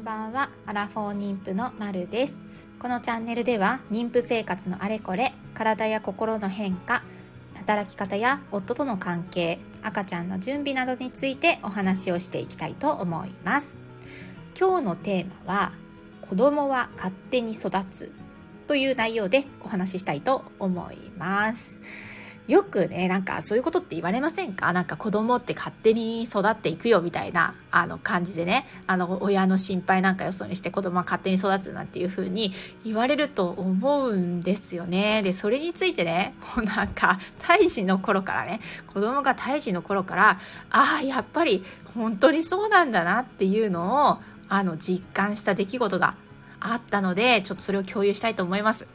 んばんは。アラフォー妊婦のまるです。このチャンネルでは妊婦生活のあれこれ体や心の変化働き方や夫との関係赤ちゃんの準備などについてお話をしていきたいと思います。今日のテーマは子供は勝手に育つという内容でお話ししたいと思います。よくね、なんかそういうことって言われませんか？なんか子供って勝手に育っていくよみたいなあの感じでね、あの親の心配なんかよそにして子供は勝手に育つなんていう風に言われると思うんですよね。で、それについてね、もうなんか胎児の頃からね、子供が胎児の頃から、ああ、やっぱり本当にそうなんだなっていうのをあの実感した出来事があったので、ちょっとそれを共有したいと思います。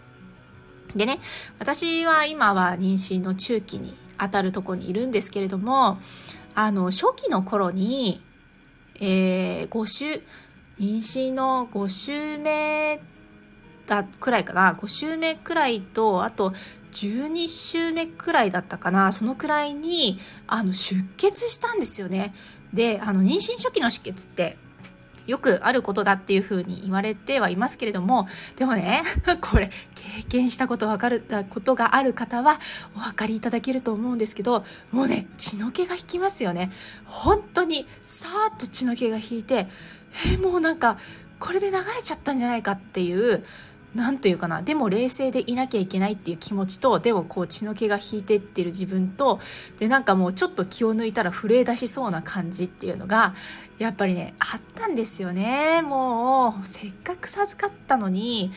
でね、私は今は妊娠の中期に当たるとこにいるんですけれども、あの、初期の頃に、えー、5週、妊娠の5週目だくらいかな、5週目くらいと、あと12週目くらいだったかな、そのくらいに、あの、出血したんですよね。で、あの、妊娠初期の出血って、よくあることだっていうふうに言われてはいますけれども、でもね、これ経験したことわかる、ことがある方はお分かりいただけると思うんですけど、もうね、血の気が引きますよね。本当にさーっと血の気が引いて、えー、もうなんか、これで流れちゃったんじゃないかっていう、何というかなでも冷静でいなきゃいけないっていう気持ちとでもこう血の気が引いてってる自分とでなんかもうちょっと気を抜いたら震え出しそうな感じっていうのがやっぱりねあったんですよね。もうせっかく授かったのに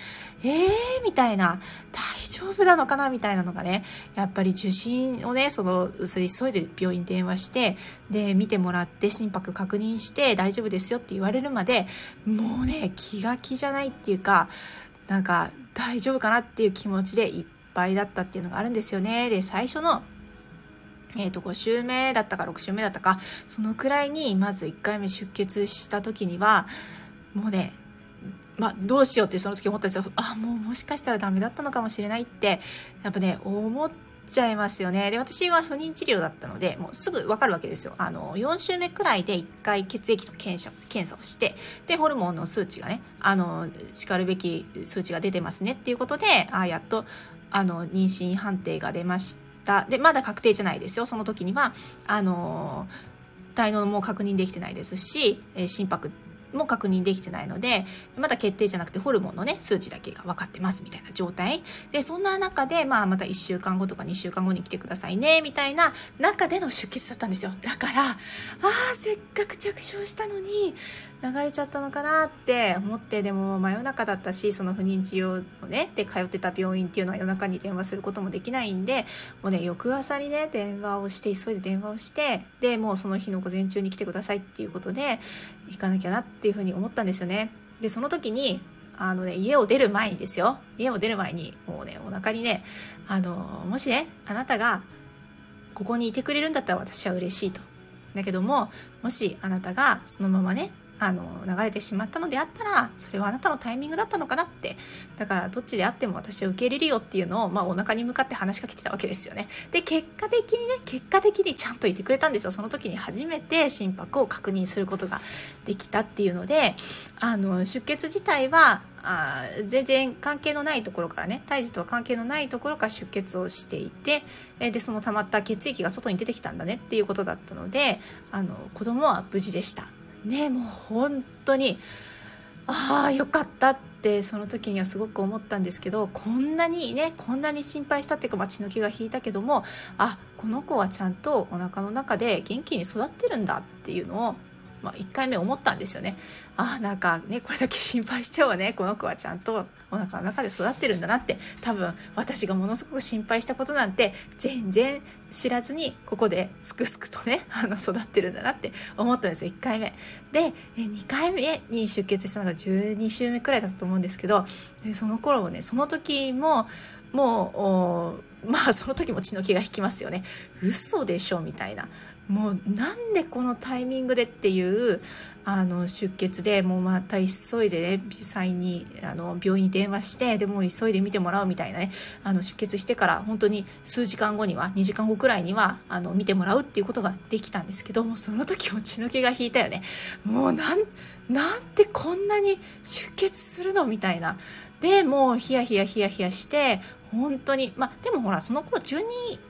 えーみたいな大丈夫なのかなみたいなのがねやっぱり受診をねその急いで病院電話してで見てもらって心拍確認して大丈夫ですよって言われるまでもうね気が気じゃないっていうかなんか大丈夫かなっていう気持ちでいっぱいだったっていうのがあるんですよね。で、最初のえっ、ー、と、5週目だったか6週目だったか、そのくらいにまず1回目出血した時には、もうね、まあ、どうしようってその時思ったんですよ。あ、もうもしかしたらダメだったのかもしれないって、やっぱね、思っ、ちゃいますよね。で、私は不妊治療だったので、もうすぐわかるわけですよ。あの、4週目くらいで1回血液の検査検査をして、で、ホルモンの数値がね、あの、叱るべき数値が出てますねっていうことで、あやっと、あの、妊娠判定が出ました。で、まだ確定じゃないですよ。その時には、あの、体能も確認できてないですし、え心拍も確認できてないので、まだ決定じゃなくてホルモンのね、数値だけが分かってますみたいな状態。で、そんな中で、まあまた1週間後とか2週間後に来てくださいね、みたいな中での出血だったんですよ。だから、ああ、せっかく着床したのに、流れちゃったのかなって思って、でも真夜中だったし、その不妊治療のね、で通ってた病院っていうのは夜中に電話することもできないんで、もうね、翌朝にね、電話をして、急いで電話をして、で、もうその日の午前中に来てくださいっていうことで、行かなきゃなってっていうふうに思ったんですよね。で、その時に、あのね、家を出る前にですよ。家を出る前に、もうね、お腹にね、あの、もしね、あなたが、ここにいてくれるんだったら私は嬉しいと。だけども、もしあなたがそのままね、あの、流れてしまったのであったら、それはあなたのタイミングだったのかなって。だから、どっちであっても私は受け入れるよっていうのを、まあ、お腹に向かって話しかけてたわけですよね。で、結果的にね、結果的にちゃんといてくれたんですよ。その時に初めて心拍を確認することができたっていうので、あの、出血自体は、あ全然関係のないところからね胎児とは関係のないところから出血をしていてでその溜まった血液が外に出てきたんだねっていうことだったのであの子供は無事でしたねもう本当にああよかったってその時にはすごく思ったんですけどこんなにねこんなに心配したっていうか、まあ、血の気が引いたけどもあこの子はちゃんとお腹の中で元気に育ってるんだっていうのをまあ、1回目思ったんですよね。ああなんかねこれだけ心配してもねこの子はちゃんとお腹の中で育ってるんだなって多分私がものすごく心配したことなんて全然知らずにここですくすくとねあの育ってるんだなって思ったんですよ1回目。で2回目に出血したのが12週目くらいだったと思うんですけどその頃もねその時ももうまあその時も血の気が引きますよね。嘘でしょ？みたいなもうなんでこのタイミングでっていうあの出血でもうまた急いでね際にあの病院に電話してでも急いで見てもらうみたいなねあの出血してから本当に数時間後には2時間後くらいにはあの見てもらうっていうことができたんですけどもその時も血の気が引いたよね。もうなんなんてこんなに出血するのみたいな。でもうヒヤヒヤヒヤヒヤして本当にまあでもほらその頃12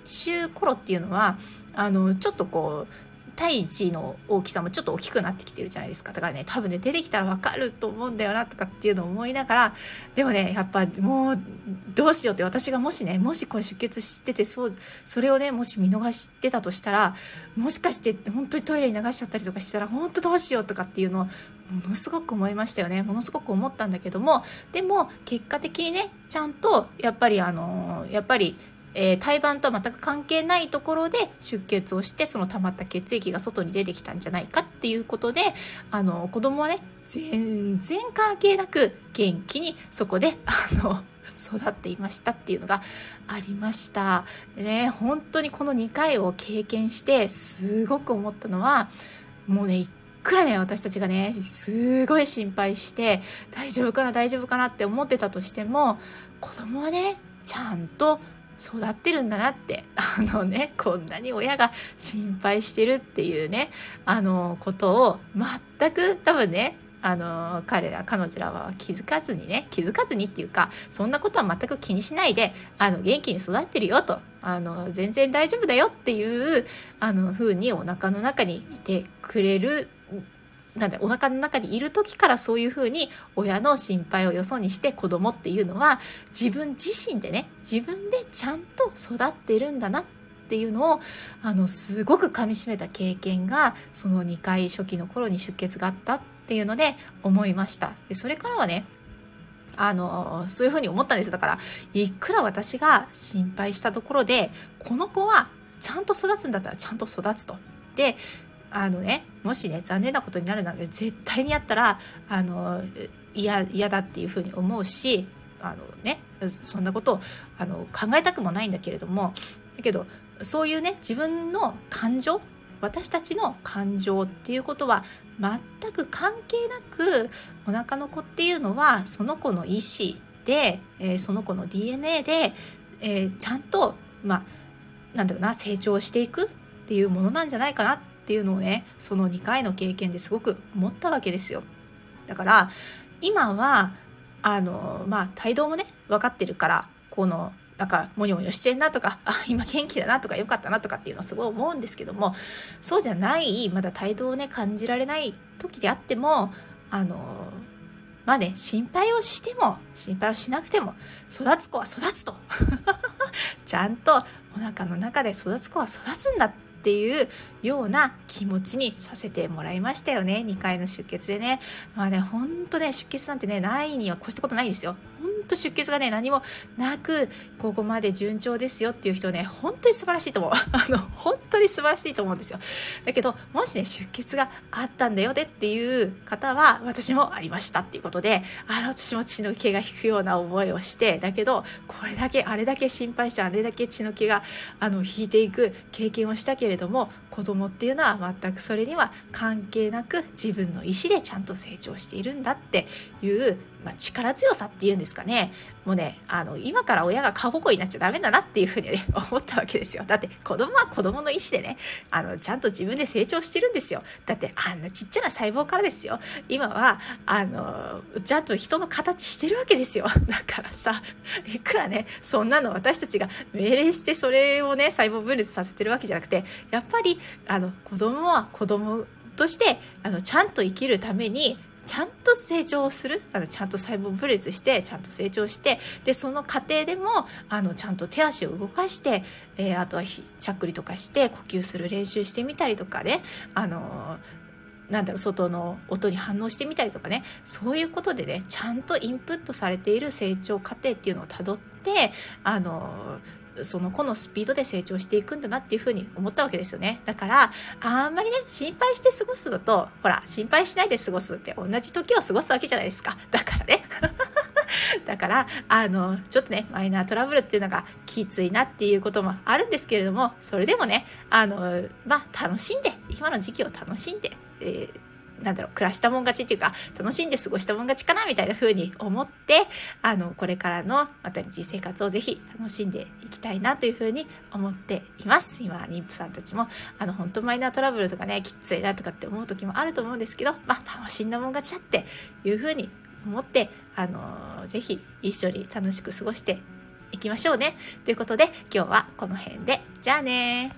週頃っていうのはあのちょっとこう胎児の大きさもちょっと大きくなってきてるじゃないですか。だからね多分ね出てきたらわかると思うんだよなとかっていうのを思いながらでもねやっぱもうどうしようって私がもしねもしこれ出血しててそうそれをねもし見逃してたとしたらもしかして本当にトイレに流しちゃったりとかしたら本当どうしようとかっていうのをものすごく思いましたよね。ものすごく思ったんだけどもでも結果的にねちゃんとやっぱりあのやっぱりえー、胎盤とは全く関係ないところで出血をしてその溜まった血液が外に出てきたんじゃないかっていうことであの子供はね全然関係なく元気にそこで あの育っていましたっていうのがありました。でね本当にこの2回を経験してすごく思ったのはもうねいくらね私たちがねすごい心配して大丈夫かな大丈夫かなって思ってたとしても子供はねちゃんと育ってるんだなってあのねこんなに親が心配してるっていうねあのことを全く多分ねあの彼ら彼女らは気づかずにね気づかずにっていうかそんなことは全く気にしないであの元気に育ってるよとあの全然大丈夫だよっていうあの風にお腹の中にいてくれるなんでお腹の中にいる時からそういうふうに親の心配をよそにして子供っていうのは自分自身でね自分でちゃんと育ってるんだなっていうのをあのすごくかみしめた経験がその2回初期の頃に出血があったっていうので思いました。でそれからはねあのそういうふうに思ったんですだからいくら私が心配したところでこの子はちゃんと育つんだったらちゃんと育つと。であのねもしね残念なことになるなんて絶対にやったらあの嫌だっていうふうに思うしあのねそんなことをあの考えたくもないんだけれどもだけどそういうね自分の感情私たちの感情っていうことは全く関係なくお腹の子っていうのはその子の意思で、えー、その子の DNA で、えー、ちゃんとまあなんだろうな成長していくっていうものなんじゃないかなっていうのをねその2回の経験ですごく思ったわけですよ。だから今はあのまあ帯同もね分かってるからこのなんかモニョモニョしてんなとかあ今元気だなとか良かったなとかっていうのはすごい思うんですけどもそうじゃないまだ帯同をね感じられない時であってもあのまあね心配をしても心配をしなくても育つ子は育つと。ちゃんとお腹の中で育つ子は育つんだってっていうような気持ちにさせてもらいましたよね。2回の出血でね。まあねほんとね出血なんてねないには越したことないんですよ。と出血がね何もなくここまで順調ですよっていう人ね本当に素晴らしいと思う。あの本当に素晴らしいと思うんですよ。だけどもしね出血があったんだよねっていう方は私もありましたっていうことであの私も血の気が引くような思いをしてだけどこれだけあれだけ心配してあれだけ血の気があの引いていく経験をしたけれども子供っていうのは全くそれには関係なく自分の意思でちゃんと成長しているんだっていうまあ、力強さっていうんですかね。もうねあの今から親が過保護になっちゃダメだなっていうふうにね 思ったわけですよ。だって子供は子供の意思でねあのちゃんと自分で成長してるんですよ。だってあんなちっちゃな細胞からですよ。今はあのちゃんと人の形してるわけですよ。だからさいくらねそんなの私たちが命令してそれをね細胞分裂させてるわけじゃなくてやっぱりあの子供は子供としてあのちゃんと生きるためにちゃんと成長する？あのちゃんと細胞分裂してちゃんと成長してでその過程でもあのちゃんと手足を動かして、えー、あとはしゃっくりとかして呼吸する練習してみたりとかねあのなんだろう外の音に反応してみたりとかねそういうことでねちゃんとインプットされている成長過程っていうのをたどってあのその子のスピードで成長していくんだなっていうふうに思ったわけですよね。だから、あんまりね、心配して過ごすのと、ほら、心配しないで過ごすって同じ時を過ごすわけじゃないですか。だからね。だからあのちょっとねマイナートラブルっていうのがきついなっていうこともあるんですけれどもそれでもねあのまあ楽しんで今の時期を楽しんで、えーなんだろう、暮らしたもん勝ちっていうか、楽しんで過ごしたもん勝ちかなみたいな風に思って、あの、これからのまた日生活をぜひ楽しんでいきたいなという風に思っています。今、妊婦さんたちも、あの、本当マイナートラブルとかね、きついなとかって思う時もあると思うんですけど、まあ、楽しんだもん勝ちだっていう風に思って、あの、ぜひ一緒に楽しく過ごしていきましょうね。ということで、今日はこの辺で、じゃあね